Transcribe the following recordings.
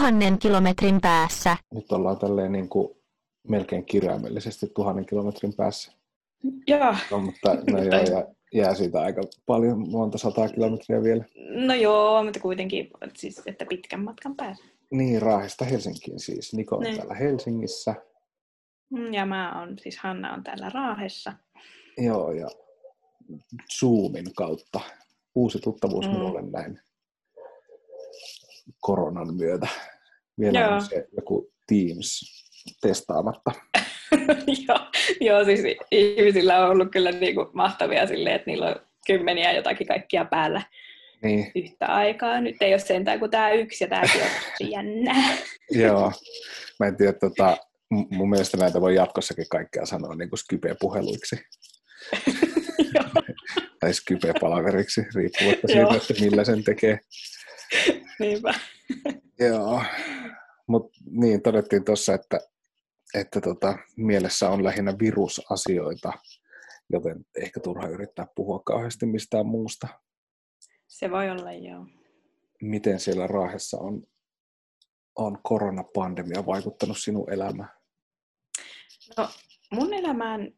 tuhannen kilometrin päässä. Nyt ollaan tälleen niin kuin melkein kirjaimellisesti tuhannen kilometrin päässä. Joo. No, mutta no joo, ja jää siitä aika paljon, monta sataa kilometriä vielä. No joo, mutta kuitenkin, siis, että pitkän matkan päässä. Niin, Raahesta Helsinkiin siis. Niko on Niin. täällä Helsingissä. Mm, Ja mä on, siis Hanna on täällä Raahessa. Joo, ja Zoomin kautta. Uusi tuttavuus mm. minulle näin koronan myötä. Vielä Joo. on se joku Teams testaamatta. joo, joo, siis ihmisillä on ollut kyllä niinku mahtavia silleen, että niillä on kymmeniä jotakin kaikkia päällä Niin, yhtä aikaa. Nyt ei ole sentään kuin tämä yksi ja tämäkin on jännää. joo. Mä en tiedä, tota, mun mielestä näitä voi jatkossakin kaikkea sanoa niin kuin Skype-puheluiksi tai Skype-palaveriksi, riippumatta siitä, että millä sen tekee. Niinpä. Joo, mutta niin todettiin tuossa, että, että tota, mielessä on lähinnä virusasioita, joten ehkä turha yrittää puhua kauheasti mistään muusta. Se voi olla, joo. Miten siellä Raahessa on, on koronapandemia vaikuttanut sinun elämään? No, mun elämään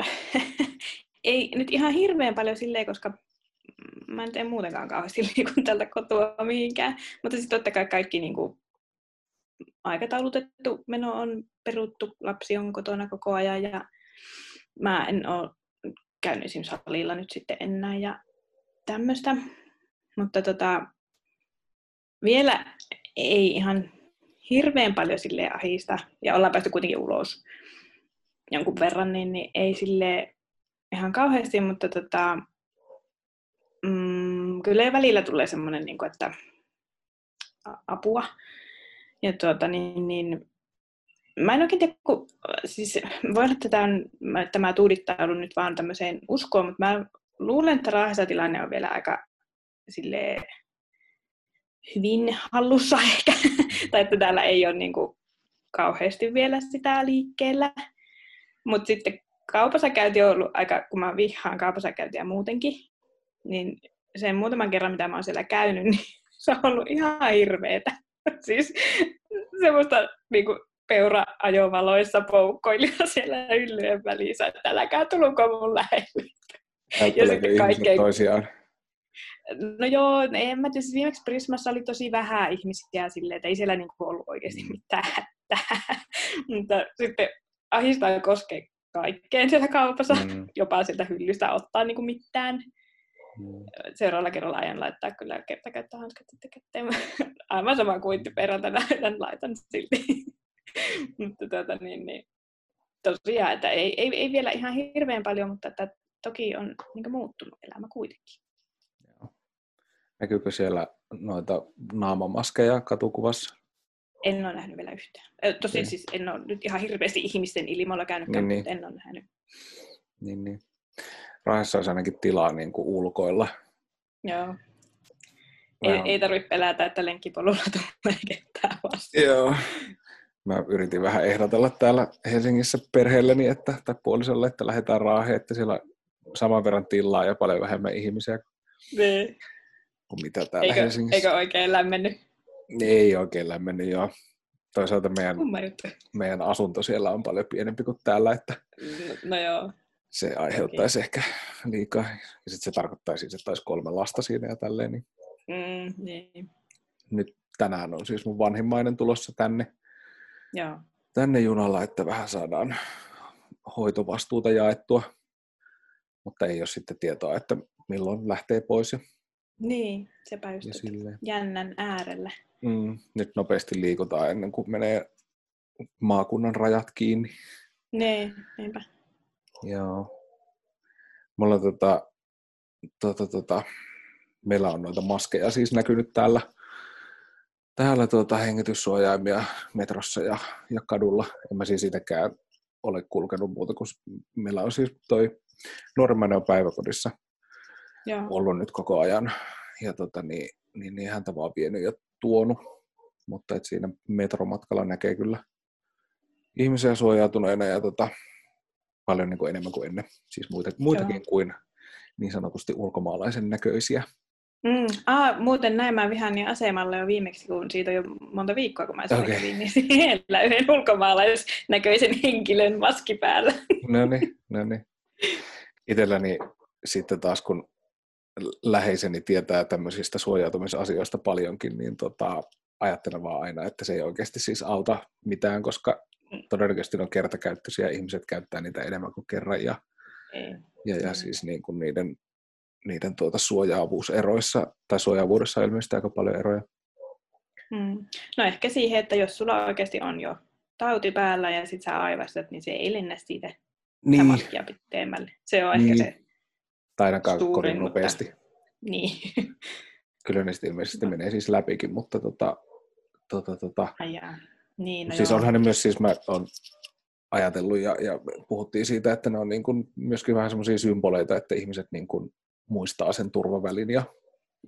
ei nyt ihan hirveän paljon silleen, koska mä en tee muutenkaan kauheasti liikun tältä kotoa mihinkään. Mutta sitten totta kai kaikki niin kuin, aikataulutettu meno on peruttu, lapsi on kotona koko ajan ja mä en ole käynyt esimerkiksi salilla nyt sitten enää ja tämmöistä. Mutta tota, vielä ei ihan hirveän paljon sille ahista ja ollaan päästy kuitenkin ulos jonkun verran, niin, niin ei sille ihan kauheasti, mutta tota, kyllä välillä tulee semmoinen, niin kuin, että apua. Ja tuota, niin, niin, mä en oikein tiedä, kun, siis voi olla, että tämä, on, mä- tuudittaudun nyt vaan tämmöiseen uskoon, mutta mä luulen, että Raahessa tilanne on vielä aika silleen, hyvin hallussa ehkä, tai että täällä ei ole niin kuin, kauheasti vielä sitä liikkeellä. Mutta sitten kaupassa käynti on ollut aika, kun mä vihaan kaupassa käyntiä muutenkin, niin sen muutaman kerran, mitä mä oon siellä käynyt, niin se on ollut ihan hirveetä. Siis semmoista niinku peura-ajovaloissa poukkoilija siellä hyllyjen välissä, että äläkää tulko mun lähelle. Näytteleekö sitten kaikkein- toisiaan? No joo, en mä tiedä, siis viimeksi Prismassa oli tosi vähän ihmisiä silleen, että ei siellä niinku ollut oikeasti mitään hätää. Mutta sitten ahistaa koskee kaikkeen siellä kaupassa, Mm, jopa sieltä hyllystä ottaa niinku mitään. Mm. Seuraavalla kerralla aion laittaa kyllä kertakäyttöhanskat sitten kätteen. Aivan sama kuittiperältä laitan, laitan silti. mutta tuota, niin, niin, tosiaan, että ei, ei, ei, vielä ihan hirveän paljon, mutta että toki on niin muuttunut elämä kuitenkin. Näkyykö siellä noita naamamaskeja katukuvassa? En ole nähnyt vielä yhtään. Tosin Okei. siis en ole nyt ihan hirveästi ihmisten ilmoilla käynytkään, Niin, mutta en ole nähnyt. Niin, niin. Raahessa olisi ainakin tilaa niin kuin ulkoilla. Joo. Ei, Vähän- ei tarvitse pelätä, että lenkkipolulla tulee ketään vastaan. Joo. Mä yritin vähän ehdotella täällä Helsingissä perheelleni että, tai puolisolle, että lähdetään Raaheen, että siellä saman verran tilaa ja paljon vähemmän ihmisiä Niin. kuin mitä täällä Eikö, Helsingissä. eikö oikein lämmennyt? Ei oikein lämmennyt, joo. Toisaalta meidän, meidän asunto siellä on paljon pienempi kuin täällä, että No, no joo. Se aiheuttaisi ehkä liikaa. Ja sitten se tarkoittaa siis, että olisi kolme lasta siinä ja tälleen. Niin Mm, niin. nyt tänään on siis mun vanhimmainen tulossa tänne, Joo. tänne junalla, että vähän saadaan hoitovastuuta jaettua. Mutta ei ole sitten tietoa, että milloin lähtee pois ja, Niin, sepä just, ja silleen. jännän äärellä. Mm, nyt nopeasti liikutaan ennen kuin menee maakunnan rajat kiinni. Niin, niinpä. Joo. Mulla tota, tota, tota, meillä on noita maskeja siis näkynyt täällä, täällä tuota, hengityssuojaimia metrossa ja, ja kadulla. En mä siis itsekään ole kulkenut muuta kuin s- meillä on siis toi nuorimmainen on päiväkodissa Joo. ollut nyt koko ajan ja tota, niin, niin, niin häntä vaan vienyt ja tuonut. Mutta et siinä metromatkalla näkee kyllä ihmisiä suojautuneena ja tota, paljon niin kuin enemmän kuin ennen. Siis muita, muitakin Joo. kuin niin sanotusti ulkomaalaisen näköisiä. Mm. Ah, muuten näin mä vihan asemalla jo viimeksi, kun siitä on jo monta viikkoa, kun mä kävin, niin siellä yhden ulkomaalaisnäköisen henkilön maski päällä. No niin, no niin. Itselläni sitten taas, kun läheiseni tietää tämmöisistä suojautumisasioista paljonkin, niin tota, ajattelen vaan aina, että se ei oikeasti siis auta mitään, koska todennäköisesti on kertakäyttöisiä, ihmiset käyttää niitä enemmän kuin kerran, ja, Ei. ja, ja Mm. siis niin kuin niiden, niiden tuota suojaavuuseroissa, tai suojaavuudessa on ilmeisesti aika paljon eroja. Mm. No ehkä siihen, että jos sulla oikeasti on jo tauti päällä ja sit sä aivastat, niin se ei lennä siitä Niin, maskia pitemmälle. Se on Niin. ehkä se, tai ainakaan suurin, kovin mutta- nopeasti. niin. Kyllä ne sitten ilmeisesti menee siis läpikin, mutta tota, tota, tota. Niin, no siis joo. onhan ne myös, siis mä on ajatellut ja, ja puhuttiin siitä, että ne on niin kuin myöskin vähän semmoisia symboleita, että ihmiset niin kuin muistaa sen turvavälin ja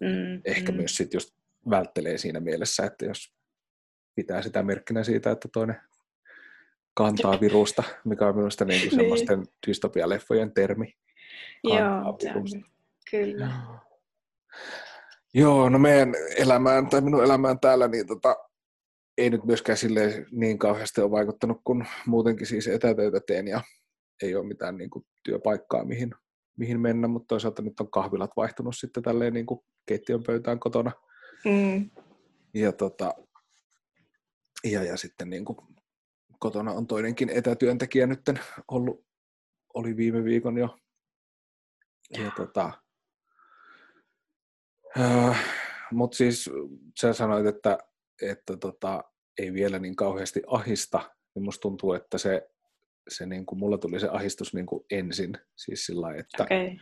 Mm, ehkä mm. myös sitten just välttelee siinä mielessä, että jos pitää sitä merkkinä siitä, että toinen kantaa virusta, mikä on minusta niin kuin Niin. semmoisten dystopialeffojen termi. Joo, virusta. kyllä. Joo, no meidän elämään tai minun elämään täällä, niin tota, ei nyt myöskään silleen niin kauheasti ole vaikuttanut, kun muutenkin siis etätöitä teen ja ei ole mitään niin kuin, työpaikkaa, mihin, mihin mennä, mutta toisaalta nyt on kahvilat vaihtunut sitten tälleen niin kuin keittiön pöytään kotona. Mm, Ja, tota, ja, ja sitten niin kuin, kotona on toinenkin etätyöntekijä nyt ollut, oli viime viikon jo. Ja tota, mutta siis sä sanoit, että, että tota, ei vielä niin kauheasti ahista, niin musta tuntuu, että se, se niin kuin, mulla tuli se ahistus niin kuin ensin, siis sillä että. Okay.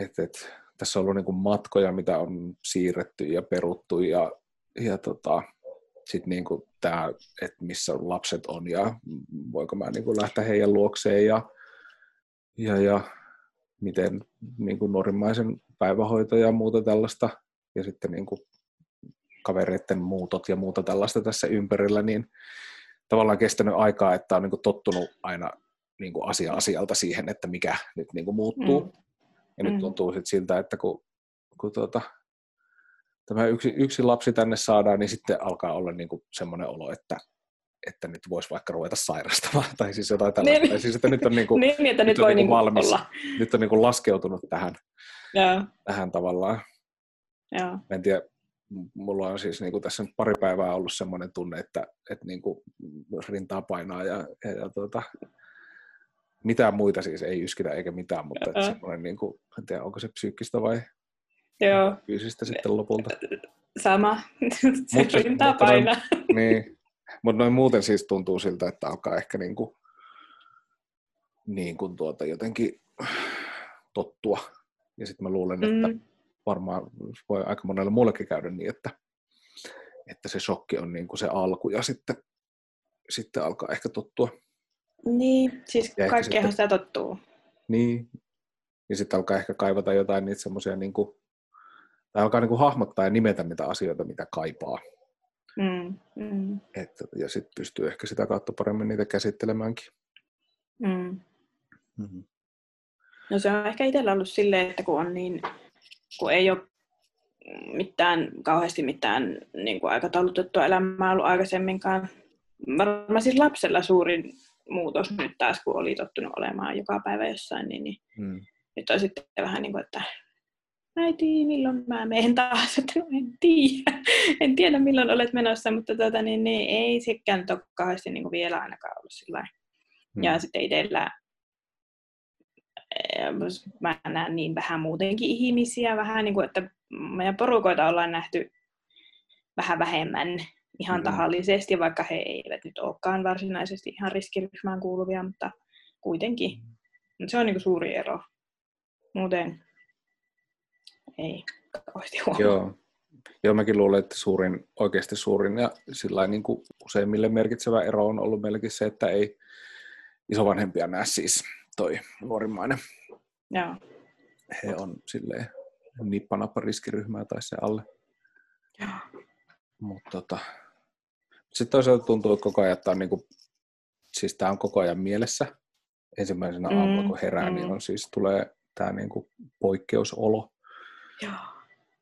et, et, tässä on ollut niin kuin matkoja, mitä on siirretty ja peruttu ja, ja tota, sitten niin kuin tämä, että missä lapset on ja voinko mä niin kuin lähteä heidän luokseen ja, ja, ja miten niin kuin nuorimmaisen päivähoito ja muuta tällaista ja sitten niin kuin kavereiden muutot ja muuta tällaista tässä ympärillä, niin tavallaan kestänyt aikaa, että on niin kuin tottunut aina niin kuin asia asialta siihen, että mikä nyt niin kuin muuttuu. Mm. Ja nyt Mm. tuntuu sitten siltä, että kun, kun tuota, tämä yksi, yksi lapsi tänne saadaan, niin sitten alkaa olla niin kuin semmoinen olo, että, että nyt voisi vaikka ruveta sairastamaan. Tai siis jotain tällaista. Niin. Tai siis, että nyt on, niin kuin, Niin, että nyt, on voi niinku niinku valmis. olla. nyt on niin kuin laskeutunut tähän, Joo, tähän tavallaan. Mä en tiedä, mulla on siis niin kuin tässä nyt pari päivää ollut semmoinen tunne, että, että niin kuin rintaa painaa ja, ja, ja tuota, mitään muita siis ei yskitä eikä mitään, mutta että semmoinen, niin kuin, en tiedä onko se psyykkistä vai Joo, fyysistä sitten lopulta. sama. Se Mutta- rintaa mutta noin- painaa. niin. Mutta noin muuten siis tuntuu siltä, että alkaa ehkä niin kuin, niin kuin tuota jotenkin tottua. Ja sitten mä luulen, että Mm, varmaan voi aika monella muullekin käydä niin, että, että se shokki on niin kuin se alku ja sitten, sitten alkaa ehkä tottua. niin, siis sitten- sitä tottuu. Niin. Ja sitten alkaa ehkä kaivata jotain niitä semmoisia, niin kuin, tai alkaa niin kuin hahmottaa ja nimetä niitä asioita, mitä kaipaa. Mm, mm, Että, ja sitten pystyy ehkä sitä kautta paremmin niitä käsittelemäänkin. mm. Mm-hmm. No se on ehkä itsellä ollut silleen, että kun on niin, kun ei ole mitään, kauheasti mitään niin kuin aikataulutettua elämää ollut aikaisemminkaan. Varmaan siis lapsella suurin muutos nyt taas, kun oli tottunut olemaan joka päivä jossain, niin, niin Mm. nyt on sitten vähän niin kuin, että äiti, milloin mä menen taas? Että no en tiedä. En tiedä, milloin olet menossa, mutta tota, niin, niin, ei sekään nyt ole kauheasti niin kuin vielä ainakaan ollut sillä lailla. Mm. Ja sitten itsellä mä näen niin vähän muutenkin ihmisiä, vähän niin kuin, että meidän porukoita ollaan nähty vähän vähemmän ihan Mm. tahallisesti, vaikka he eivät nyt olekaan varsinaisesti ihan riskiryhmään kuuluvia, mutta kuitenkin. Mut se on niin kuin suuri ero. Muuten ei kauheasti huomaa. Joo. Joo, mäkin luulen, että suurin, oikeasti suurin ja sillä niin kuin useimmille merkitsevä ero on ollut meilläkin se, että ei isovanhempia näe siis toi nuorimmainen. Joo. He on silleen nippanappa riskiryhmää tai se alle. Joo. Mutta tota, sitten toisaalta tuntuu, että koko ajan, että on niinku, siis tämä on koko ajan mielessä. Ensimmäisenä Mm, aamulla, kun herää, mm. niin on siis tulee tämä niinku poikkeusolo. Joo.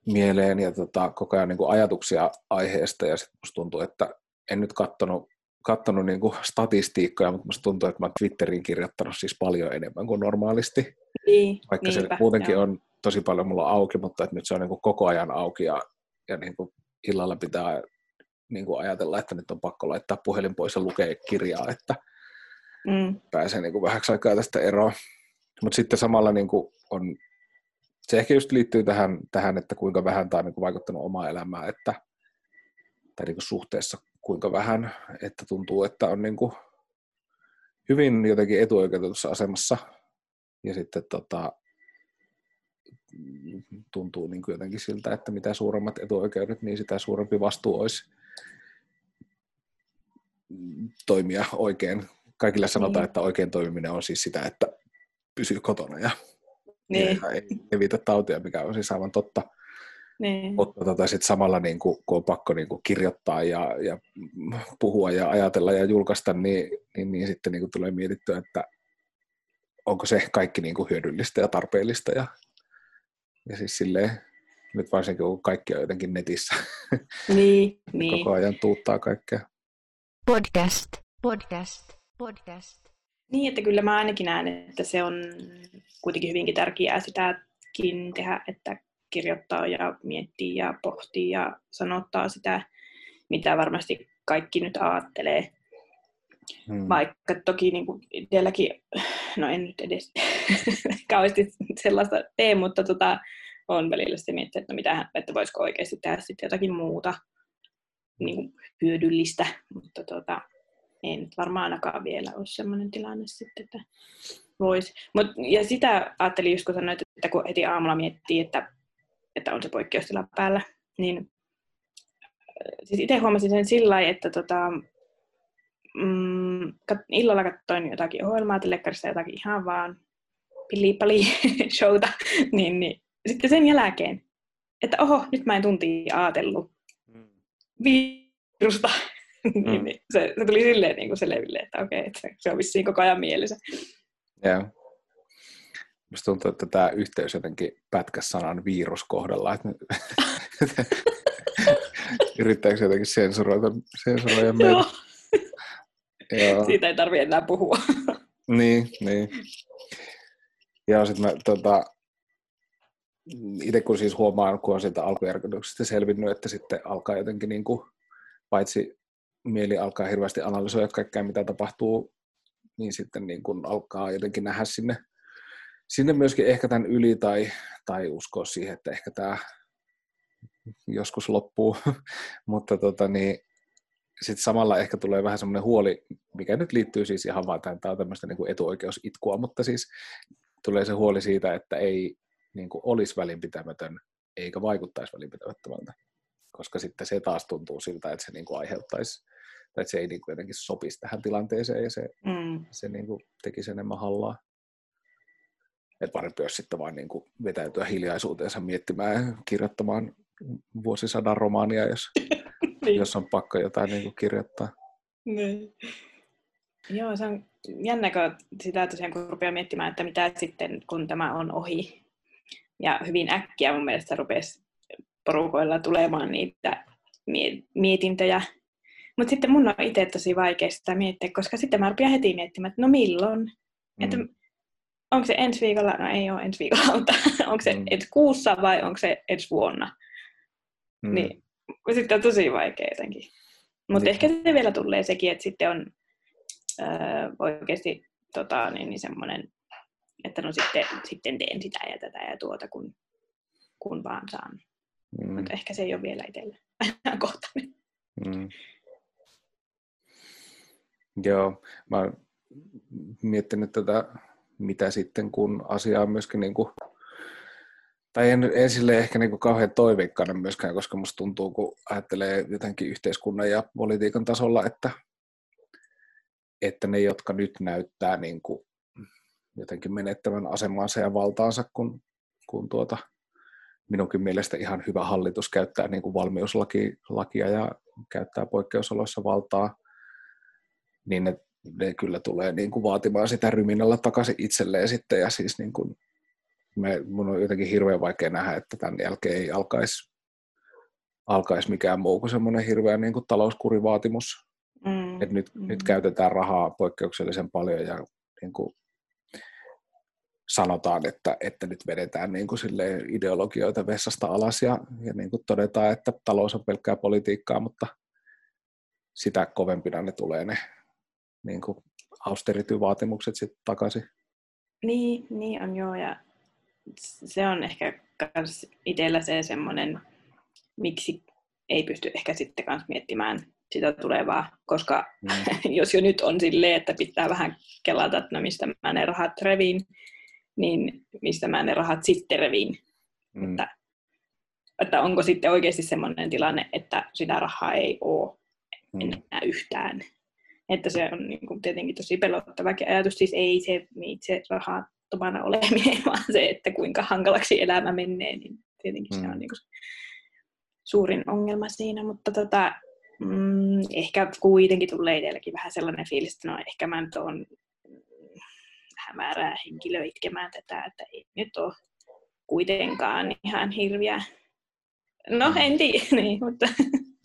mieleen ja tota, koko ajan niin kuin ajatuksia aiheesta ja sitten musta tuntuu, että en nyt kattonut, kattonut niin kuin statistiikkoja, mutta musta tuntuu, että mä Twitteriin kirjoittanut siis paljon enemmän kuin normaalisti. Niin, Vaikka niinpä, se muutenkin joo. on tosi paljon mulla auki, mutta että nyt se on niin kuin koko ajan auki ja, ja niin kuin illalla pitää niin kuin ajatella, että nyt on pakko laittaa puhelin pois ja lukea kirjaa, että Mm, pääsee niin kuin vähäksi aikaa tästä eroon. Mutta sitten samalla niin kuin on, se ehkä just liittyy tähän, tähän että kuinka vähän tämä on niin kuin vaikuttanut omaa elämää, että, tai niin kuin suhteessa kuinka vähän, että tuntuu, että on niin kuin hyvin jotenkin etuoikeutetussa asemassa ja sitten tota, tuntuu niin kuin jotenkin siltä, että mitä suuremmat etuoikeudet, niin sitä suurempi vastuu olisi toimia oikein. Kaikille sanotaan, Niin. että oikein toimiminen on siis sitä, että pysyy kotona ja, niin, ei evitä tautia, mikä on siis aivan totta. Niin. Mutta tota, sit samalla niin kuin, kun on pakko niin kuin kirjoittaa ja, ja puhua ja ajatella ja julkaista, niin, niin, niin sitten niin tulee mietittyä, että onko se kaikki niin kuin hyödyllistä ja tarpeellista. Ja, ja siis silleen, nyt varsinkin kun kaikki on jotenkin netissä, Niin, niin. koko ajan tuuttaa kaikkea. Podcast. Podcast. Podcast. Niin, että kyllä mä ainakin näen, että se on kuitenkin hyvinkin tärkeää sitäkin tehdä, että kirjoittaa ja miettii ja pohtii ja sanottaa sitä, mitä varmasti kaikki nyt ajattelee. Hmm. Vaikka toki niin kuin itselläkin, no en nyt edes kauheasti sellaista tee, mutta tota, on välillä sitten miettiä, että, no mitä, että voisiko oikeasti tehdä sitten jotakin muuta niin kuin hyödyllistä, mutta tota, ei nyt varmaan ainakaan vielä ole sellainen tilanne sitten, että voisi. Mut, ja sitä ajattelin just kun sanoit, että kun heti aamulla miettii, että, että on se poikkeustila päällä, niin äh, siis itse huomasin sen sillä lailla, että tota, mm, kat, illalla katsoin jotakin ohjelmaa, telekkarissa jotakin ihan vaan pillipali showta, niin, niin sitten sen jälkeen, että oho, nyt mä en tuntia ajatellut virusta, niin, niin se, se, tuli silleen niin kuin selville, että okei, että se on vissiin koko ajan mielessä. Joo. Musta tuntuu, että tämä yhteys jotenkin pätkäs sanan virus kohdalla. Että yrittääkö jotenkin sensuroida, sensuroida meitä? Joo, siitä ei tarvitse enää puhua. Niin, niin. Ja sitten mä tota, itse kun siis huomaan, kun on siitä alkujärkytyksestä selvinnyt, että sitten alkaa jotenkin niin kuin, paitsi mieli alkaa hirveästi analysoida kaikkea, mitä tapahtuu, niin sitten niin kuin alkaa jotenkin nähdä sinne, sinne myöskin ehkä tämän yli tai, tai uskoa siihen, että ehkä tämä joskus loppuu, mutta tota, niin, sitten samalla ehkä tulee vähän semmoinen huoli, mikä nyt liittyy siis ihan vaan tähän, tämä on tämmöistä niin kuin etuoikeusitkua, mutta siis tulee se huoli siitä, että ei niin kuin olisi välinpitämätön eikä vaikuttaisi välinpitämättömältä, koska sitten se taas tuntuu siltä, että se niin kuin aiheuttaisi, tai että se ei niin kuin jotenkin sopisi tähän tilanteeseen ja se, Mm. se niin kuin tekisi enemmän hallaa. Että parempi olisi sitten vaan niin kuin vetäytyä hiljaisuuteensa miettimään ja kirjoittamaan vuosisadan romaania, jos, Niin. jos on pakko jotain niin kuin kirjoittaa. Niin. Joo, se on jännä, kun sitä tosiaan kun rupeaa miettimään, että mitä sitten, kun tämä on ohi. Ja hyvin äkkiä mun mielestä rupesi porukoilla tulemaan niitä mie- mietintöjä. Mutta sitten mun on itse tosi vaikea sitä miettiä, koska sitten mä rupean heti miettimään, että no milloin? Mm. Että onko se ensi viikolla? No ei ole ensi viikolla, mutta onko se Mm. ensi kuussa vai onko se ensi vuonna? Mm. Niin sitten on tosi vaikea jotenkin. Mutta Niin. ehkä se vielä tulee sekin, että sitten on öö, oikeasti tota, niin, niin semmoinen, että no sitten, sitten teen sitä ja tätä ja tuota, kun, kun vaan saan. Mm. Mutta ehkä se ei ole vielä itsellä ajankohtainen. Mm. Joo, mä oon miettinyt tätä, mitä sitten kun asia on myöskin niin kuin, tai en, en sille ehkä niin kuin kauhean toiveikkainen myöskään, koska musta tuntuu, kun ajattelee jotenkin yhteiskunnan ja politiikan tasolla, että, että ne, jotka nyt näyttää niin kuin jotenkin menettävän asemansa ja valtaansa, kun, kun tuota, minunkin mielestä ihan hyvä hallitus käyttää niin kuin valmiuslakia ja käyttää poikkeusoloissa valtaa, niin ne, ne kyllä tulee niin kuin vaatimaan sitä ryminällä takaisin itselleen sitten ja siis niin kuin Me, mun on jotenkin hirveän vaikea nähdä, että tämän jälkeen ei alkaisi alkaisi mikään muu kuin semmoinen hirveä niin kuin talouskurivaatimus. Mm. Et nyt, Mm. nyt käytetään rahaa poikkeuksellisen paljon ja niin kuin sanotaan, että, että nyt vedetään niin kuin ideologioita vessasta alas ja, ja niin kuin todetaan, että talous on pelkkää politiikkaa, mutta sitä kovempina ne tulee ne niin kuin austerity-vaatimukset sitten takaisin. Niin, niin on joo. Ja se on ehkä kans itsellä se semmoinen, miksi ei pysty ehkä sitten kans miettimään sitä tulevaa, koska Mm. jos jo nyt on silleen, että pitää vähän kelata, että no mistä mä ne rahat reviin, niin mistä mä ne rahat sitten reviin. Mm. Että, että onko sitten oikeasti semmoinen tilanne, että sitä rahaa ei ole Mm. enää yhtään. Että se on niin kuin tietenkin tosi pelottavakin ajatus. Siis ei se itse rahattomana oleminen, vaan se, että kuinka hankalaksi elämä menee, niin tietenkin mm. se Mm. on niin kuin suurin ongelma siinä. Mutta tota, mm, ehkä kuitenkin tulee itselläkin vähän sellainen fiilis, että no ehkä mä nyt oon hämärää henkilö itkemään tätä, että ei nyt ole kuitenkaan ihan hirviä. No, Mm. en tiedä, niin, mutta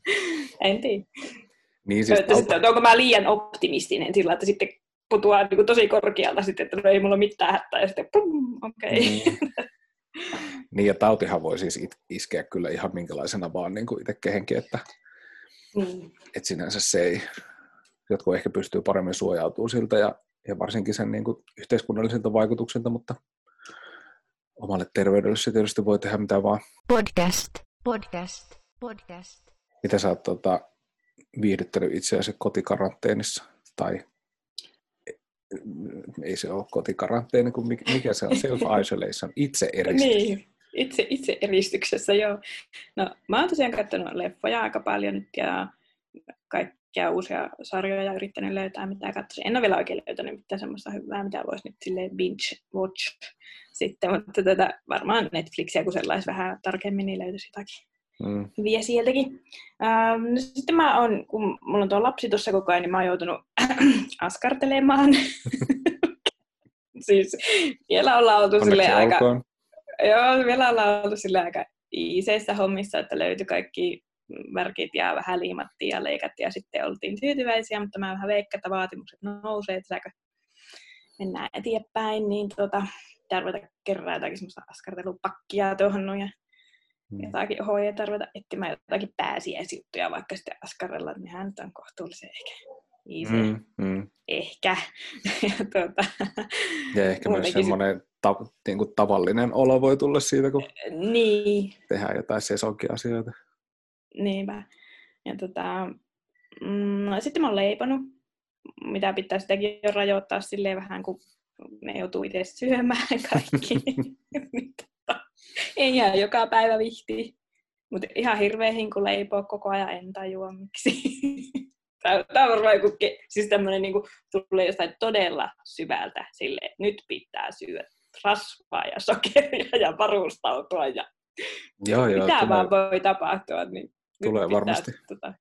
en tiedä. Niin Siis että sitten, että onko mä liian optimistinen sillä, että sitten putoaa niin tosi korkealta sitten, että no ei mulla mitään hätää ja sitten pum, okei. Okay. Niin. niin, ja tautihan voi siis it- iskeä kyllä ihan minkälaisena vaan niin kuin itse kehenkin, että, Mm. että sinänsä se ei, jotkut ehkä pystyy paremmin suojautumaan siltä ja, ja varsinkin sen niin kuin yhteiskunnallisilta vaikutuksilta, mutta omalle terveydelle se tietysti voi tehdä mitä vaan. podcast, podcast, podcast. Mitä sä oot tota, viihdyttänyt itseäsi kotikaranteenissa? Tai ei se ole kotikaranteeni, kun mikä, se on? Self-isolation, itse eristys. Niin, itse, itse eristyksessä, joo. No, mä oon tosiaan katsonut leffoja aika paljon nyt ja kaikkia uusia sarjoja yrittänyt löytää, mitä katsoisin. En ole vielä oikein löytänyt mitään semmoista hyvää, mitä voisi nyt silleen binge watch sitten, mutta tätä varmaan Netflixiä, kun sellaisi vähän tarkemmin, niin löytyisi jotakin Mm, hyviä sieltäkin. Ähm, no sitten mä oon, kun mulla on tuo lapsi tuossa koko ajan, niin mä oon joutunut askartelemaan. siis vielä ollaan oltu silleen aika, joo, vielä ollaan oltu silleen aika iiseissä hommissa, että löytyi kaikki värkit ja vähän liimattiin ja leikattiin ja sitten oltiin tyytyväisiä, mutta mä vähän veikkaan, että vaatimukset nousee, että säkö mennään eteenpäin, niin tota, pitää ruveta kerran jotakin semmoista askartelupakkia tuohon noin ja Mm. jotakin hoja tarvita etsimään jotakin pääsiäisjuttuja, vaikka sitten askarella, niin hän nyt on kohtuullisen ehkä easy. Mm. Mm. Ehkä. ja tuota, Ja ehkä myös semmoinen ta, niin kuin tavallinen olo voi tulla siitä, kun niin, tehdään jotain sesonkiasioita. niinpä. Ja tota, mm, no, sitten mä oon leiponut, mitä pitää sitäkin jo rajoittaa silleen vähän, kun ne joutuu itse syömään kaikki. Tota, Ei jää joka päivä vihti. Mutta ihan hirveä hinku leipoo koko ajan, en tajua miksi. Tämä on varmaan joku, siis tämmöinen niinku, tulee jostain todella syvältä että nyt pitää syödä rasvaa ja sokeria ja varustautua ja Joo, joo, mitä tulee, vaan voi tapahtua. Niin tulee pitää, varmasti. Tota,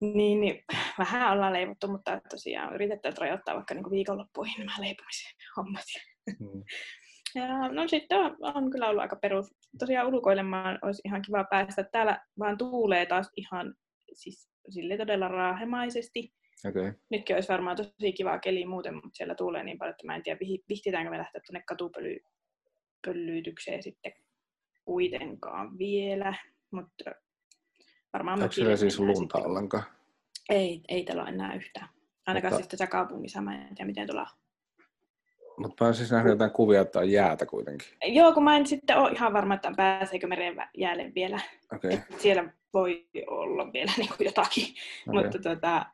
niin, niin, vähän ollaan leivottu, mutta tosiaan yritetään rajoittaa vaikka niin viikonloppuihin nämä leipomisen hommat. Mm. Ja, no sitten on, on kyllä ollut aika perus. Tosiaan ulkoilemaan olisi ihan kiva päästä. Täällä vaan tuulee taas ihan siis sille todella raahemaisesti. Okay. Nytkin olisi varmaan tosi kiva keli muuten, mutta siellä tuulee niin paljon, että mä en tiedä, vihtitäänkö me lähteä tuonne katupöllyytykseen sitten kuitenkaan vielä. Mutta varmaan Onko siellä siis lunta ollenkaan? Ei, ei täällä enää yhtään. Ainakaan Mutta- siis tässä kaupungissa, mä en tiedä miten tuolla. Mutta mä oon siis nähnyt jotain kuvia, että on jäätä kuitenkin. Joo, kun mä en sitten ole ihan varma, että pääseekö meren jäälle vielä. Okay. Et siellä voi olla vielä niin kuin jotakin, okay. mutta tota,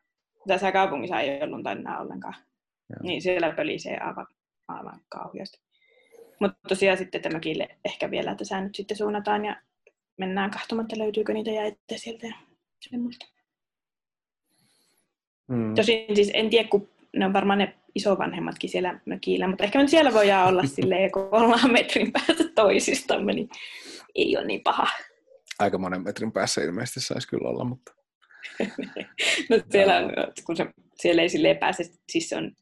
tässä kaupungissa ei ollut enää ollenkaan. Joo. Niin siellä pölisee aivan, aivan kauheasti. Mutta tosiaan sitten että mökille ehkä vielä, että säännöt sitten suunnataan ja mennään katsomaan, että löytyykö niitä jäitä sieltä ja semmoista. Mm. Tosin siis en tiedä, kun ne on varmaan ne isovanhemmatkin siellä mökillä, mutta ehkä me siellä voidaan olla silleen, kun ollaan metrin päästä toisistamme, niin ei ole niin paha. Aika monen metrin päässä ilmeisesti saisi kyllä olla, mutta No siellä, on, kun se, siellä ei silleen pääse, siis se on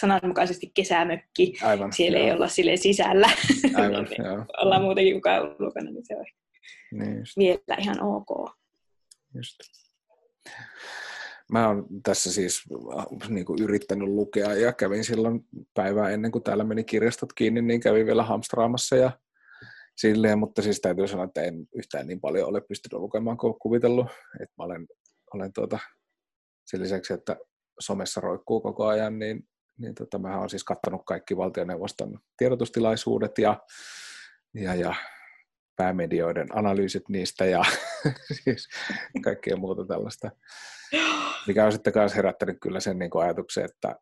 sananmukaisesti kesämökki. Aivan. Siellä joo. ei olla sille sisällä. Aivan, joo. ollaan muutenkin kukaan ulkona, niin se on Niin just. vielä ihan ok. Just. Mä oon tässä siis äh, niin kuin yrittänyt lukea ja kävin silloin päivää ennen kuin täällä meni kirjastot kiinni, niin kävin vielä hamstraamassa ja silleen, mutta siis täytyy sanoa, että en yhtään niin paljon ole pystynyt lukemaan kuin kuvitellut, että mä olen, olen tuota, sen lisäksi, että somessa roikkuu koko ajan, niin, niin tota, mä oon siis kattanut kaikki valtioneuvoston tiedotustilaisuudet ja, ja, ja päämedioiden analyysit niistä ja siis kaikkea muuta tällaista. Mikä on sitten myös herättänyt kyllä sen niin ajatuksen, että,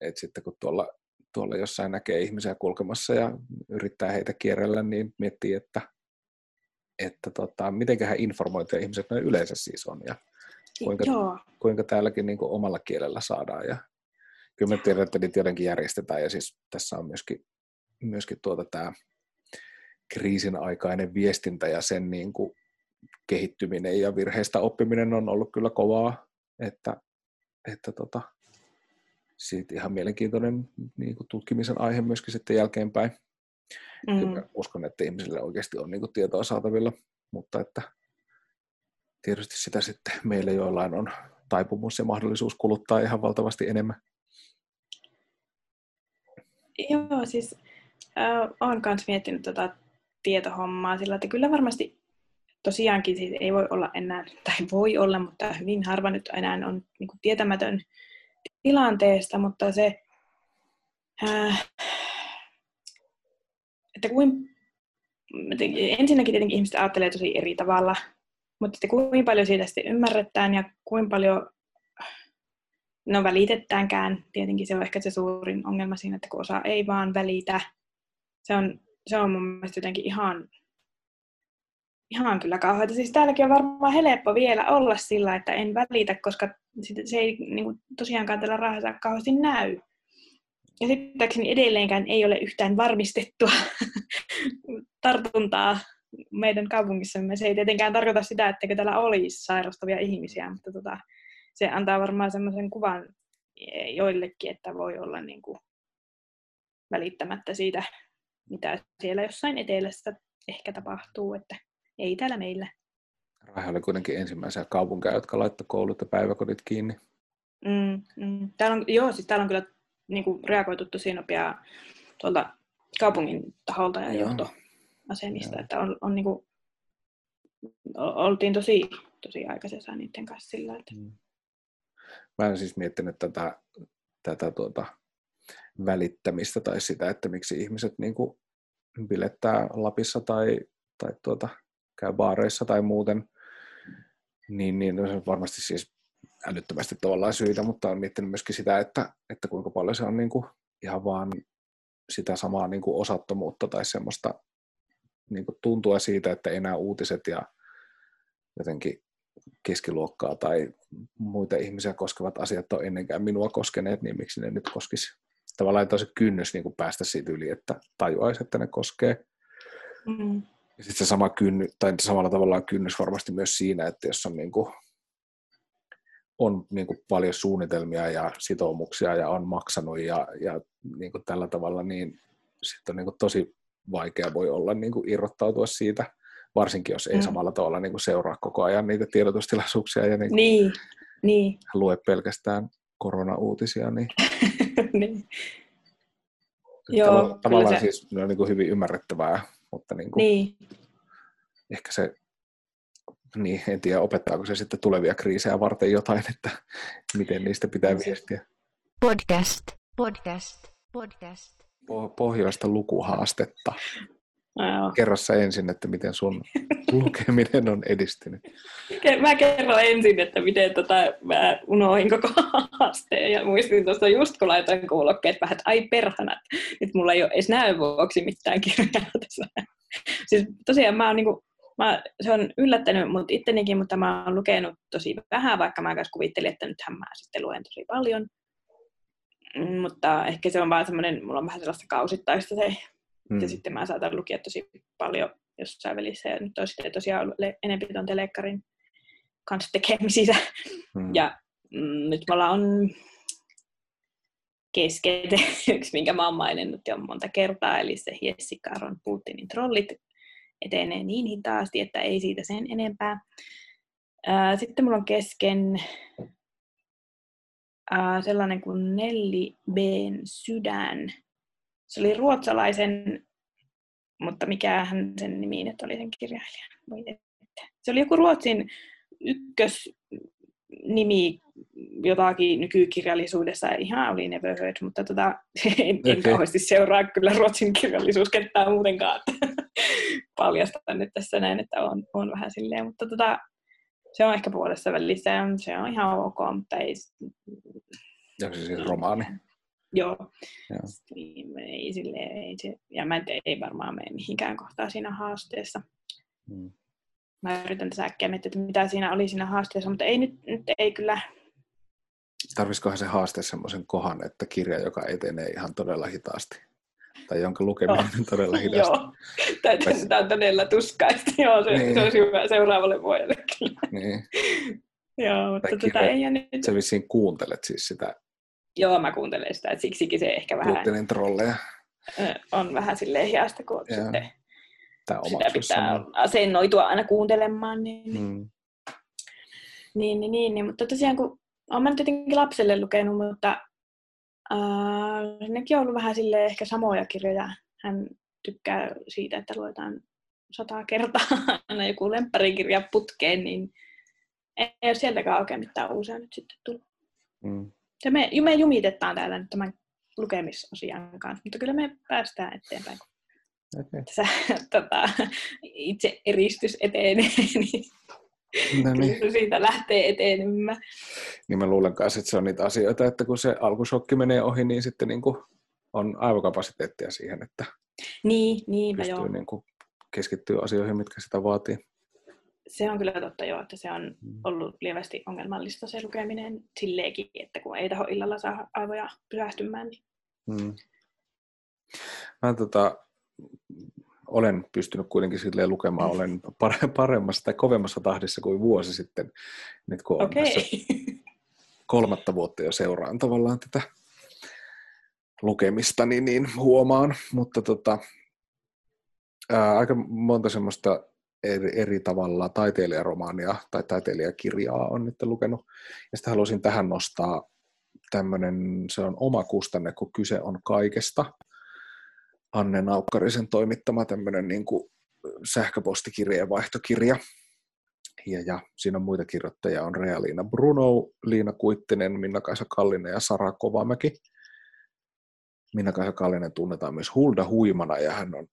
että sitten kun tuolla, tuolla jossain näkee ihmisiä kulkemassa ja yrittää heitä kierrellä, niin miettii, että, että tota, mitenköhän informoituja ihmiset noin yleensä siis on ja kuinka, Joo. kuinka täälläkin niin omalla kielellä saadaan. Ja kyllä mä tiedän, että niitä jotenkin järjestetään ja siis tässä on myöskin, myöskin tuota tämä kriisin aikainen viestintä ja sen niin kuin kehittyminen ja virheistä oppiminen on ollut kyllä kovaa, että, että tota, siitä ihan mielenkiintoinen niin kuin tutkimisen aihe myöskin sitten jälkeenpäin. Mm. Uskon, että ihmisille oikeasti on niin kuin tietoa saatavilla, mutta että tietysti sitä sitten meillä joillain on taipumus ja mahdollisuus kuluttaa ihan valtavasti enemmän. Joo, siis äh, olen myös miettinyt tota tietohommaa sillä, että kyllä varmasti tosiaankin siis ei voi olla enää, tai voi olla, mutta hyvin harva nyt enää on niin kuin tietämätön tilanteesta, mutta se, äh, että kuin, ensinnäkin tietenkin ihmiset ajattelee tosi eri tavalla, mutta että kuinka paljon siitä sitten ymmärretään ja kuinka paljon no välitetäänkään. Tietenkin se on ehkä se suurin ongelma siinä, että kun osa ei vaan välitä. Se on, se on mun mielestä jotenkin ihan, ihan kyllä kauheata. Siis täälläkin on varmaan helppo vielä olla sillä, että en välitä, koska se ei niin kuin, tosiaankaan tällä rahassa kauheasti näy. Ja sitten edelleenkään ei ole yhtään varmistettua tartuntaa meidän kaupungissamme. Se ei tietenkään tarkoita sitä, etteikö täällä olisi sairastavia ihmisiä, mutta tota, se antaa varmaan semmoisen kuvan joillekin, että voi olla niin kuin välittämättä siitä, mitä siellä jossain etelässä ehkä tapahtuu, että ei täällä meillä. Raiha oli kuitenkin ensimmäisiä kaupunkeja, jotka laittoi koulut ja päiväkodit kiinni. Mm, mm. Täällä on, joo, siis täällä on kyllä niin kuin reagoitu tosi nopeaa tuolta kaupungin taholta ja johtoasemista, Joo. että on, on niin kuin, oltiin tosi, tosi aikaisessa niiden kanssa sillä, että Mä en siis miettinyt tätä, tätä tuota, välittämistä tai sitä, että miksi ihmiset niin kuin bilettää Lapissa tai, tai tuota, käy baareissa tai muuten, niin, niin varmasti siis älyttömästi tavallaan syitä, mutta olen miettinyt myöskin sitä, että, että kuinka paljon se on niin kuin ihan vaan sitä samaa niin kuin osattomuutta tai semmoista niin kuin tuntua siitä, että enää uutiset ja jotenkin keskiluokkaa tai muita ihmisiä koskevat asiat on ennenkään minua koskeneet, niin miksi ne nyt koskisi? Tavallaan se kynnys niin kuin päästä siitä yli, että tajuaisi, että ne koskee. mm, Ja sitten se sama kynny, tai samalla tavalla kynnys varmasti myös siinä, että jos on, niin kuin, on niin kuin paljon suunnitelmia ja sitoumuksia ja on maksanut ja, ja niin kuin tällä tavalla, niin sitten on niin kuin tosi vaikea voi olla niin kuin irrottautua siitä, varsinkin jos ei Mm. samalla tavalla niin kuin seuraa koko ajan niitä tiedotustilaisuuksia ja niin kuin niin, niin, lue pelkästään korona-uutisia, niin niin. Joo, tavallaan se- siis on niin kuin hyvin ymmärrettävää, mutta niin kuin niin. ehkä se, niin en tiedä opettaako se sitten tulevia kriisejä varten jotain, että miten niistä pitää se- viestiä. podcast, podcast, podcast. Po- Pohjoista lukuhaastetta. Joo. Kerro sä ensin, että miten sun lukeminen on edistynyt. Mä kerron ensin, että miten tota, mä unohin koko haasteen ja muistin tuosta just kun laitoin kuulokkeet vähän, että ai perhana, nyt mulla ei ole edes näön vuoksi mitään kirjaa tässä. Siis tosiaan mä oon niinku, mä, se on yllättänyt mut ittenikin, mutta mä oon lukenut tosi vähän, vaikka mä myös kuvittelin, että nythän mä sitten luen tosi paljon. Mm, Mutta ehkä se on vaan semmoinen, mulla on vähän sellaista kausittaista se Hmm. ja sitten mä saatan lukea tosi paljon jossain välissä. Ja nyt on sitten tosiaan ollut le- enemmän tuon telekkarin kanssa tekemisissä. Hmm. Ja mm, nyt mulla on kesken, minkä mä oon maininnut jo monta kertaa, eli se Hiessikaron Putinin trollit etenee niin hitaasti, että ei siitä sen enempää. Sitten mulla on kesken sellainen kuin Nelli B:n sydän. Se oli ruotsalaisen, mutta mikä hän sen nimi nyt oli sen kirjailijan. Se oli joku Ruotsin ykkös nimi jotakin nykykirjallisuudessa ihan oli never heard, mutta tota, en, okay. en kauheasti seuraa kyllä Ruotsin kirjallisuuskenttää muutenkaan. Paljastan nyt tässä näin, että on, on vähän silleen, mutta tota, se on ehkä puolessa välissä se on ihan ok, mutta ei... Ja se siis romaani? Joo. Joo. Ei, sille, ei se, ja mä tee, ei varmaan mene mihinkään kohtaan siinä haasteessa. Hmm. Mä yritän tässä äkkiä miettiä, että mitä siinä oli siinä haasteessa, mutta ei nyt, nyt ei kyllä... Tarvisikohan se haaste semmoisen kohan, että kirja, joka etenee ihan todella hitaasti? Tai jonka lukeminen on todella hidasta? Joo, tämä on todella tuskaista. Joo, se, niin. se olisi hyvä seuraavalle vuodelle kyllä. Niin. Joo, mutta tätä tota ei nyt... Sä vissiin kuuntelet siis sitä. Joo, mä kuuntelen sitä, että siksikin se ehkä vähän... Putinin trolleja. On vähän silleen hiasta, kun Joo. sitten sitä pitää asennoitua aina kuuntelemaan. Niin, mm. niin, niin, niin, niin, mutta tosiaan kun olen mä nyt jotenkin lapselle lukenut, mutta äh, nekin on ollut vähän sille ehkä samoja kirjoja. Hän tykkää siitä, että luetaan sata kertaa aina joku lempparikirja putkeen, niin ei ole sieltäkään oikein mitään uusia nyt sitten tullut. Mm. Se me, me jumitetaan täällä nyt tämän lukemisosian kanssa, mutta kyllä me päästään eteenpäin. Okay. Tässä, tota, itse eristys etenee, niin No niin. siitä lähtee etenemään. Niin mä luulen kanssa, että se on niitä asioita, että kun se alkusokki menee ohi, niin sitten niin kuin on aivokapasiteettia siihen, että niin, niin, pystyy joo. Niin kuin keskittyä asioihin, mitkä sitä vaatii. Se on kyllä totta joo, että se on mm. ollut lievästi ongelmallista se lukeminen silleenkin, että kun ei taho illalla saa aivoja pysähtymään. Niin... Mm. Mä tota, olen pystynyt kuitenkin silleen lukemaan, olen paremmassa tai kovemmassa tahdissa kuin vuosi sitten, nyt kun okay. kolmatta vuotta jo seuraan tavallaan tätä lukemista, niin, niin huomaan, mutta tota, ää, aika monta semmoista eri, eri tavalla taiteilijaromaania tai taiteilijakirjaa on nyt lukenut. Ja sitten haluaisin tähän nostaa tämmöinen, se on oma kustanne, kun kyse on kaikesta – Anne Naukkarisen toimittama tämmöinen niin kuin sähköpostikirja ja vaihtokirja. Ja, ja siinä on muita kirjoittajia, on Rea-Liina Bruno, Liina Kuittinen, Minna-Kaisa Kallinen ja Sara Kovamäki. Minna-Kaisa Kallinen tunnetaan myös Hulda Huimana ja hän on,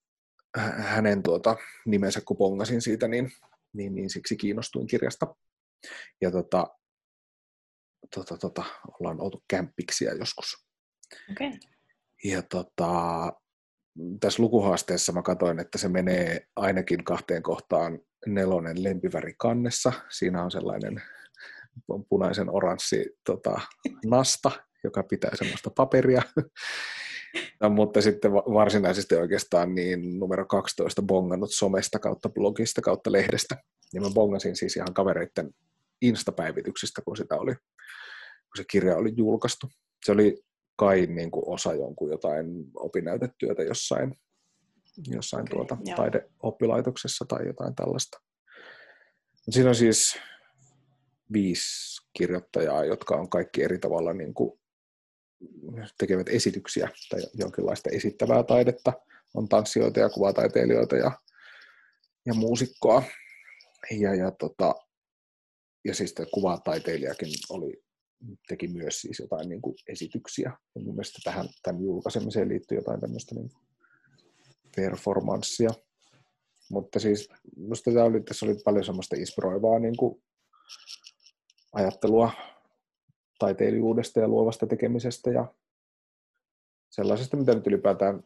hänen tuota, nimensä kun pongasin siitä, niin, niin, niin siksi kiinnostuin kirjasta. Ja tota, tota, tota, ollaan oltu kämppiksiä joskus. Okay. Ja tota, tässä lukuhaasteessa mä katsoin, että se menee ainakin kahteen kohtaan nelonen lempiväri kannessa. Siinä on sellainen punaisen oranssi tota, nasta, joka pitää semmoista paperia. No, mutta sitten varsinaisesti oikeastaan niin numero 12 bongannut somesta kautta blogista kautta lehdestä. Ja mä bongasin siis ihan kavereiden instapäivityksistä, kun sitä oli, kun se kirja oli julkaistu. Se oli kai niin kuin osa jonkun jotain opinnäytetyötä jossain, jossain okay, tuota, taideoppilaitoksessa tai jotain tällaista. Siinä on siis viisi kirjoittajaa, jotka on kaikki eri tavalla niin kuin tekevät esityksiä tai jonkinlaista esittävää taidetta. On tanssijoita ja kuvataiteilijoita ja, ja muusikkoa. Ja, ja, tota, ja siis kuvataiteilijakin oli teki myös siis jotain niin kuin esityksiä. Ja mun mielestä tähän, tämän julkaisemiseen liittyy jotain tämmöistä niin performanssia. Mutta siis minusta oli, tässä oli paljon semmoista inspiroivaa niin kuin ajattelua taiteilijuudesta ja luovasta tekemisestä ja sellaisesta, mitä nyt ylipäätään,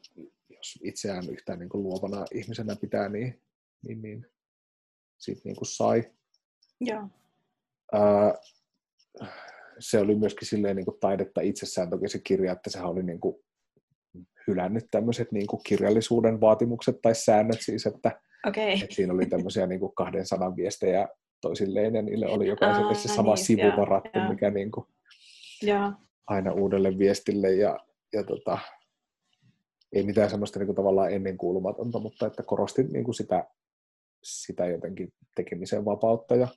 jos itseään yhtään niin kuin luovana ihmisenä pitää, niin, niin, niin siitä niin kuin sai. Joo. Ää, se oli myöskin silleen niin kuin taidetta itsessään toki se kirja, että sehän oli niin kuin hylännyt tämmöiset niin kuin kirjallisuuden vaatimukset tai säännöt siis, että, okay. että siinä oli tämmöisiä niin kuin kahden sanan viestejä toisilleen ja niille oli jokaiselle se sama niin, sivu varattu, mikä niin kuin, joo. aina uudelle viestille ja, ja tota, ei mitään semmoista niin kuin tavallaan ennenkuulumatonta, mutta että korostin niin kuin sitä, sitä jotenkin tekemisen vapautta ja,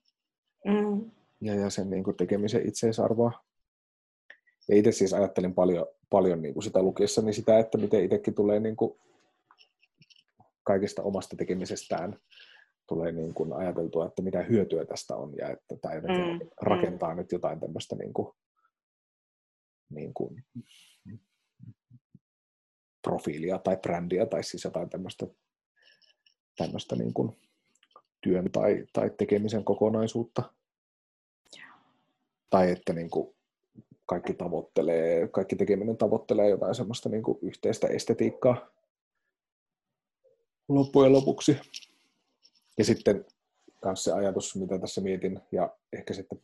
Mm. ja, ja sen niin kuin tekemisen itseisarvoa. Ja itse siis ajattelin paljon, paljon niin kuin sitä lukiessani sitä, että miten itsekin tulee niin kuin kaikesta omasta tekemisestään tulee niin kuin ajateltua, että mitä hyötyä tästä on ja että tämä jotenkin Mm, rakentaa nyt jotain tämmöistä niin kuin, niin kuin profiilia tai brändiä tai siis jotain tämmöistä, tämmöistä niin kuin työn tai, tai tekemisen kokonaisuutta. Tai että niin kuin kaikki tavoittelee, kaikki tekeminen tavoittelee jotain semmoista niin kuin yhteistä estetiikkaa loppujen lopuksi. Ja sitten myös se ajatus, mitä tässä mietin, ja ehkä sitten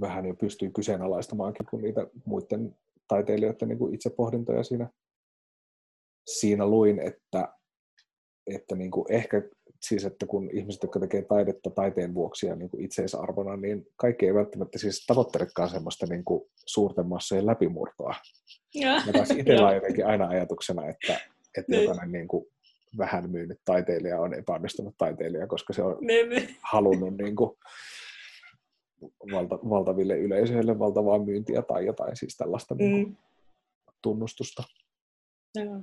vähän jo pystyy kyseenalaistamaankin, kun niitä muiden taiteilijoiden niin kuin itsepohdintoja siinä, siinä luin, että, että niin kuin ehkä siis, että kun ihmiset, jotka tekee taidetta taiteen vuoksi ja niin kuin itseisarvona, niin kaikki ei välttämättä siis tavoittelekaan semmoista niin kuin suurten massojen läpimurtoa. Ja, Ja taas itsellä on jotenkin aina ajatuksena, että, että Niin. jokainen niin kuin vähän myynyt taiteilija on epäonnistunut taiteilija, koska se on niin, niin. halunnut niin kuin valta, valtaville yleisöille valtavaa myyntiä tai jotain siis tällaista mm. niin Mm. tunnustusta. Joo.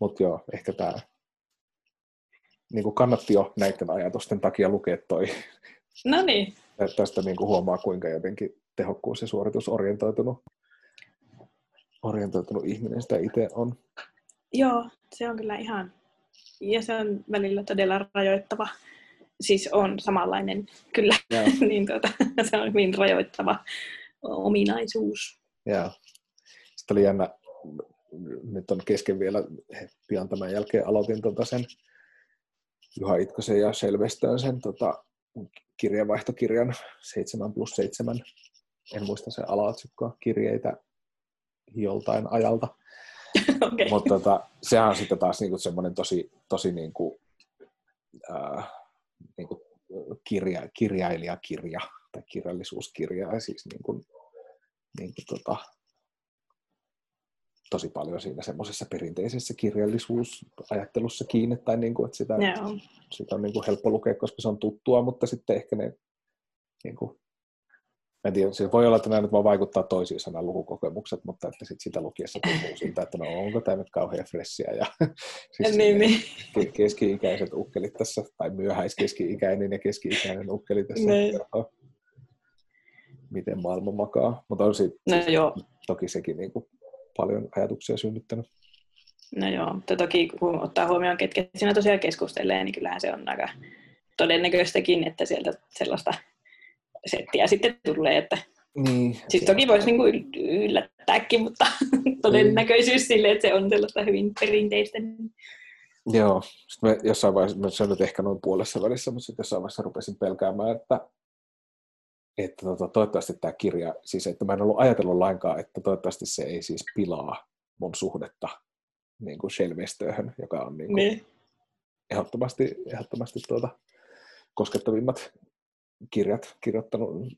Mutta joo, ehkä tämä niin kannatti jo näiden ajatusten takia lukea toi. No niin, Tästä niin kuin huomaa, kuinka jotenkin tehokkuus ja suoritusorientoitunut orientoitunut ihminen sitä itse on. joo, se on kyllä ihan, ja se on välillä todella rajoittava. Siis on samanlainen, kyllä, niin tuota, se on hyvin rajoittava ominaisuus. ja. Sitten oli jännä, nyt on kesken vielä, pian tämän jälkeen aloitin tota sen Juha Itkosen ja Selvestön sen tota, kirjavaihtokirjan 7 plus 7. En muista sen alaotsikkoa, kirjeitä joltain ajalta. Okei. Mutta tota, sehän on sitten taas niinku semmoinen tosi, tosi niinku, äh, niinku kirja, kirjailijakirja tai kirjallisuuskirja. Ja siis niinku, niinku tota, tosi paljon siinä semmoisessa perinteisessä kirjallisuusajattelussa kiinni, tai niinku, että sitä, Joo. sitä on niinku helppo lukea, koska se on tuttua, mutta sitten ehkä ne, niinku, mä en tiedä, siis voi olla, että nämä nyt vaan vaikuttaa toisiinsa nämä lukukokemukset, mutta että sit sitä lukiessa tuntuu siltä, että no onko tämä nyt kauhean fressiä ja siis Niin, niin. ke- keski-ikäiset ukkelit tässä, tai myöhäiskeski-ikäinen ja keski-ikäinen ukkeli tässä Niin. kertoo, miten maailma makaa. Mutta on sit, No joo, toki sekin niin kuin paljon ajatuksia synnyttänyt. no joo, mutta toki kun ottaa huomioon, ketkä siinä tosiaan keskustelee, niin kyllähän se on aika todennäköistäkin, että sieltä sellaista settiä sitten tulee, että Niin, siis toki voisi niinku yl- yllättääkin, mutta todennäköisyys sille, että se on sellaista hyvin perinteistä. niin- Joo, sitten me jossain vaiheessa, mä ehkä noin puolessa välissä, mutta sitten jossain vaiheessa rupesin pelkäämään, että, että tota, toivottavasti tämä kirja, siis että mä en ollut ajatellut lainkaan, että toivottavasti se ei siis pilaa mun suhdetta niin kuin Shelvestöhön, joka on niin kuin Niin. ehdottomasti, ehdottomasti tuota, koskettavimmat kirjat kirjoittanut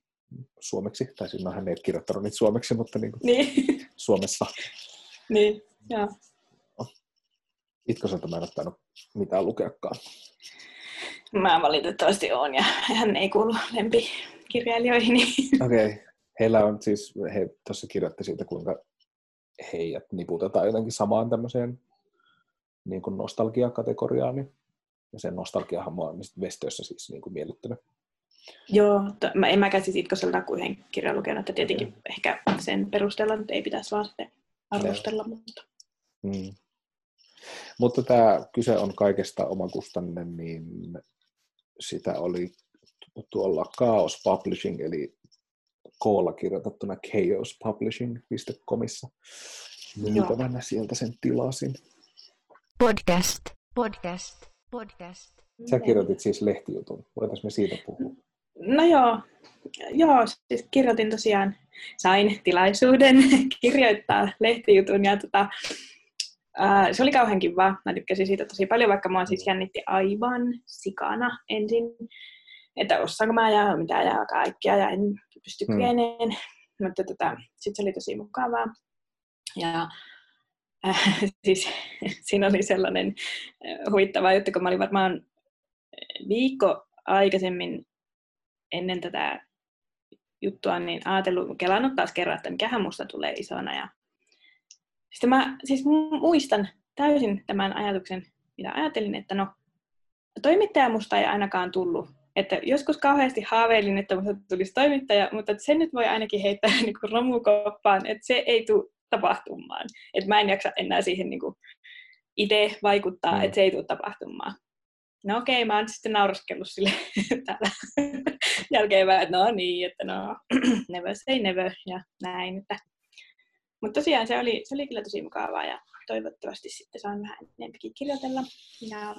suomeksi, tai siis no hän ei kirjoittanut niitä suomeksi, mutta niin kuin Niin. Suomessa. niin. Joo. Itkoselta mä en ottanut mitään lukeakaan. Mä valitettavasti oon ja hän ei kuulu lempikirjailijoihin. Okei. Okay. Heillä on siis, he tuossa kirjoitti siitä, kuinka heidät niputetaan jotenkin samaan tämmöiseen niin kuin nostalgiakategoriaan. Niin, ja sen nostalgiahan mua on Vestössä siis niin kuin miellyttänyt. Joo, to, mä, en mäkään siis Itkoselta kuin yhden kirjan lukenut, että tietenkin Okei. ehkä sen perusteella nyt ei pitäisi vaan sitten arvostella, mutta Mm. Mutta tämä kyse on kaikesta omakustanne, niin sitä oli tuolla Chaos Publishing, eli koolla kirjoitettuna chaospublishing.comissa myytävänä sieltä sen tilasin. Podcast, podcast, podcast. Sä kirjoitit siis lehtijutun. Voitaisiin me siitä puhua? No joo, joo, siis kirjoitin tosiaan, sain tilaisuuden kirjoittaa lehtijutun ja tota, ää, se oli kauhean kiva. Mä tykkäsin siitä tosi paljon, vaikka mua siis jännitti aivan sikana ensin, että osaanko mä ja mitä ja kaikkia ja en pysty Hmm. kykeneen. mutta tota, sitten se oli tosi mukavaa. Ja äh, siis siinä oli sellainen äh, huvittava juttu, kun mä olin varmaan viikko aikaisemmin ennen tätä juttua, niin ajatellut, kelannut taas kerran, että mikähän musta tulee isona. Ja sitten mä siis muistan täysin tämän ajatuksen, mitä ajattelin, että no, toimittaja musta ei ainakaan tullut. Että joskus kauheasti haaveilin, että musta tulisi toimittaja, mutta sen nyt voi ainakin heittää niin kuin romukoppaan, että se ei tule tapahtumaan. Että mä en jaksa enää siihen niin kuin itse vaikuttaa, mm. että se ei tule tapahtumaan. No okei, okay, mä oon sitten nauraskellut sille täällä jälkeen, että no niin, että no never say never ja näin. Että. Mutta tosiaan se oli, se oli kyllä tosi mukavaa ja toivottavasti sitten saan vähän enempikin kirjoitella. Ja,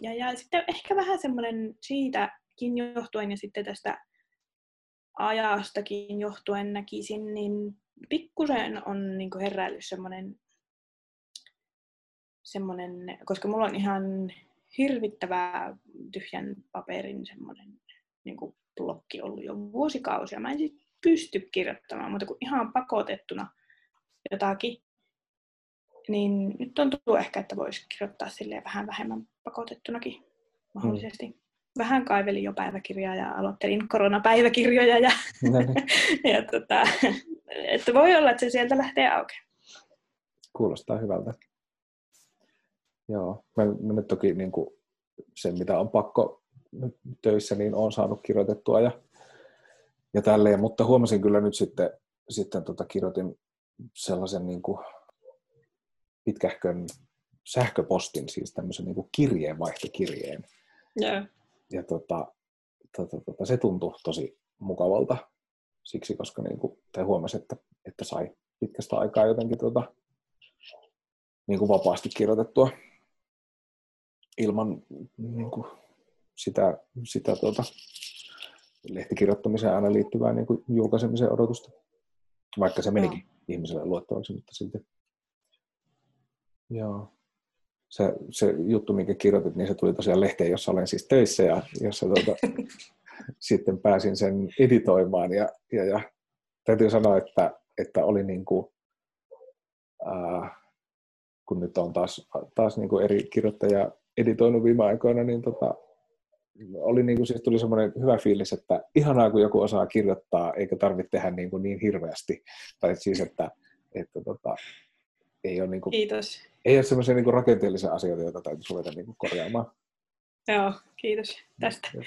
ja, ja sitten ehkä vähän semmoinen siitäkin johtuen ja sitten tästä ajastakin johtuen näkisin, niin pikkusen on niin heräillyt semmoinen, semmoinen, koska mulla on ihan hirvittävää tyhjän paperin semmoinen niin blokki ollut jo vuosikausia. Mä en siis pysty kirjoittamaan, mutta kun ihan pakotettuna jotakin, niin nyt tuntuu ehkä, että voisi kirjoittaa silleen vähän vähemmän pakotettunakin mahdollisesti. Mm. Vähän kaivelin jo päiväkirjaa ja aloittelin koronapäiväkirjoja. Ja, no niin. ja tota, että voi olla, että se sieltä lähtee auki. Kuulostaa hyvältä. Joo, mä, mä nyt toki niin kuin sen, mitä on pakko töissä, niin on saanut kirjoitettua ja, ja tälleen, mutta huomasin kyllä nyt sitten, sitten tota, kirjoitin sellaisen niin kuin pitkähkön sähköpostin, siis tämmöisen niin kirjeenvaihtokirjeen. Yeah. Ja tota, tota, tota, se tuntui tosi mukavalta siksi, koska niin kuin, tai huomasi, että, että sai pitkästä aikaa jotenkin tota, niin kuin vapaasti kirjoitettua ilman niin kuin, sitä, sitä tuota, lehtikirjoittamiseen aina liittyvää niin kuin julkaisemisen odotusta. Vaikka se menikin no. ihmiselle luettavaksi, mutta silti. Joo. Se, se juttu, minkä kirjoitit, niin se tuli tosiaan lehteen, jossa olen siis töissä ja jossa tuota, sitten pääsin sen editoimaan. Ja, ja, ja täytyy sanoa, että, että oli niin kuin, ää, kun nyt on taas, taas niin kuin eri kirjoittajia editoinut viime aikoina, niin tota, oli niin kuin, siis tuli semmoinen hyvä fiilis, että ihanaa kun joku osaa kirjoittaa, eikä tarvitse tehdä niin, kuin niin hirveästi. Tai siis, että, että tota, ei ole, niin kuin, kiitos. ei ole semmoisia niin kuin rakenteellisia asioita, joita täytyy ruveta niin kuin korjaamaan. Joo, kiitos tästä.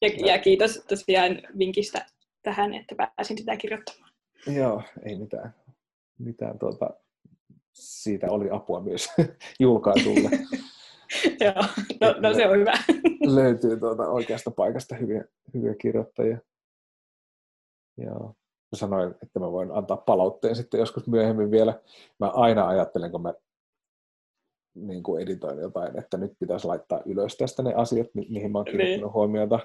Ja, ja kiitos tosiaan vinkistä tähän, että pääsin sitä kirjoittamaan. Joo, ei mitään. mitään tuota, siitä oli apua myös julkaisulle. Joo, no, no se on hyvä. löytyy tuota oikeasta paikasta hyviä, hyviä kirjoittajia. Joo. Mä sanoin, että mä voin antaa palautteen sitten joskus myöhemmin vielä. Mä aina ajattelen, kun mä niin kuin editoin jotain, että nyt pitäisi laittaa ylös tästä ne asiat, mihin mä oon kiinnittänyt niin. huomiota.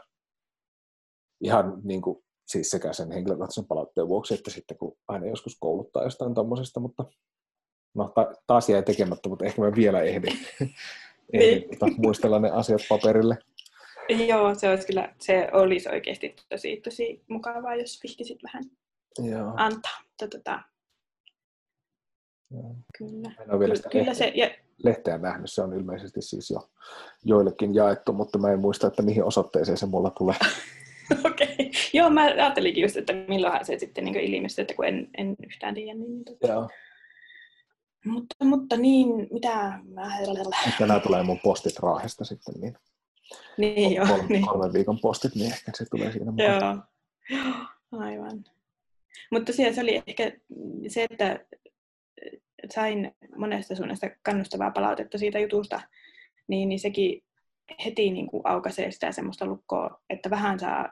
Ihan niin kuin, siis sekä sen henkilökohtaisen palautteen vuoksi, että sitten kun aina joskus kouluttaa jostain tommosesta, mutta no ta- taas jäi tekemättä, mutta ehkä mä vielä ehdin niin. tota, muistella ne asiat paperille. Joo, se olisi kyllä, se olisi oikeasti tosi, tosi mukavaa, jos vihtisit vähän Joo. antaa. Tota, Joo. Kyllä. En ole vielä sitä kyllä lehteä, se, ja... lehteä nähnyt, se on ilmeisesti siis jo joillekin jaettu, mutta mä en muista, että mihin osoitteeseen se mulla tulee. Okei. Okay. Joo, mä ajattelinkin just, että milloinhan se sitten niin ilmestyi, että kun en, en yhtään tiedä. Niin, tota... Joo. Mutta, mutta niin, mitä... Tänään tulee mun postit Raahesta sitten, niin, niin joo, kolme, niin. kolmen viikon postit, niin ehkä se tulee siinä mukaan. Joo, aivan. Mutta tosiaan se oli ehkä se, että sain monesta suunnasta kannustavaa palautetta siitä jutusta, niin, niin sekin heti niin kuin aukaisee sitä semmoista lukkoa, että vähän saa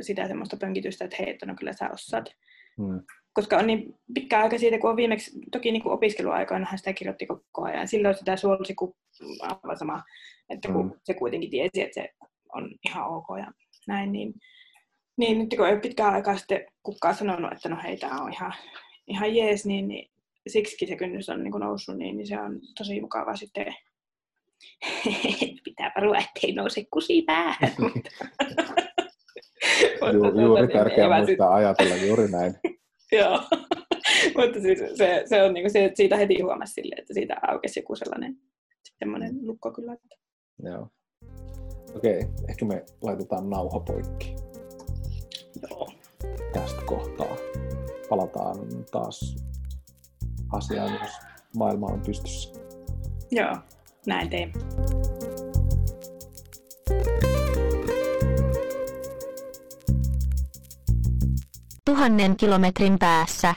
sitä semmoista pönkitystä, että hei, että no kyllä sä osaat. Hmm koska on niin pitkä aika siitä, kun on viimeksi, toki niin kuin opiskeluaikoinahan sitä kirjoitti koko ajan. Silloin sitä suolsi kuin aivan sama, että kun mm. se kuitenkin tiesi, että se on ihan ok ja näin, niin, niin nyt kun ei ole pitkään aikaa sitten kukaan sanonut, että no hei, tämä on ihan, ihan jees, niin, niin siksi se kynnys on niin kuin noussut, niin, niin se on tosi mukava sitten pitää varoa, ettei nouse kusi päähän. Ju, juuri tärkeää muistaa ajatella juuri näin. Joo. Mutta siis se, se on niinku se, siitä heti huomasi sille, että siitä aukesi joku sellainen semmoinen lukko kyllä. Joo. Okei, ehkä me laitetaan nauha poikki Joo. tästä kohtaa. Palataan taas asiaan, jos maailma on pystyssä. Joo, näin tein. Tuhannen kilometrin päässä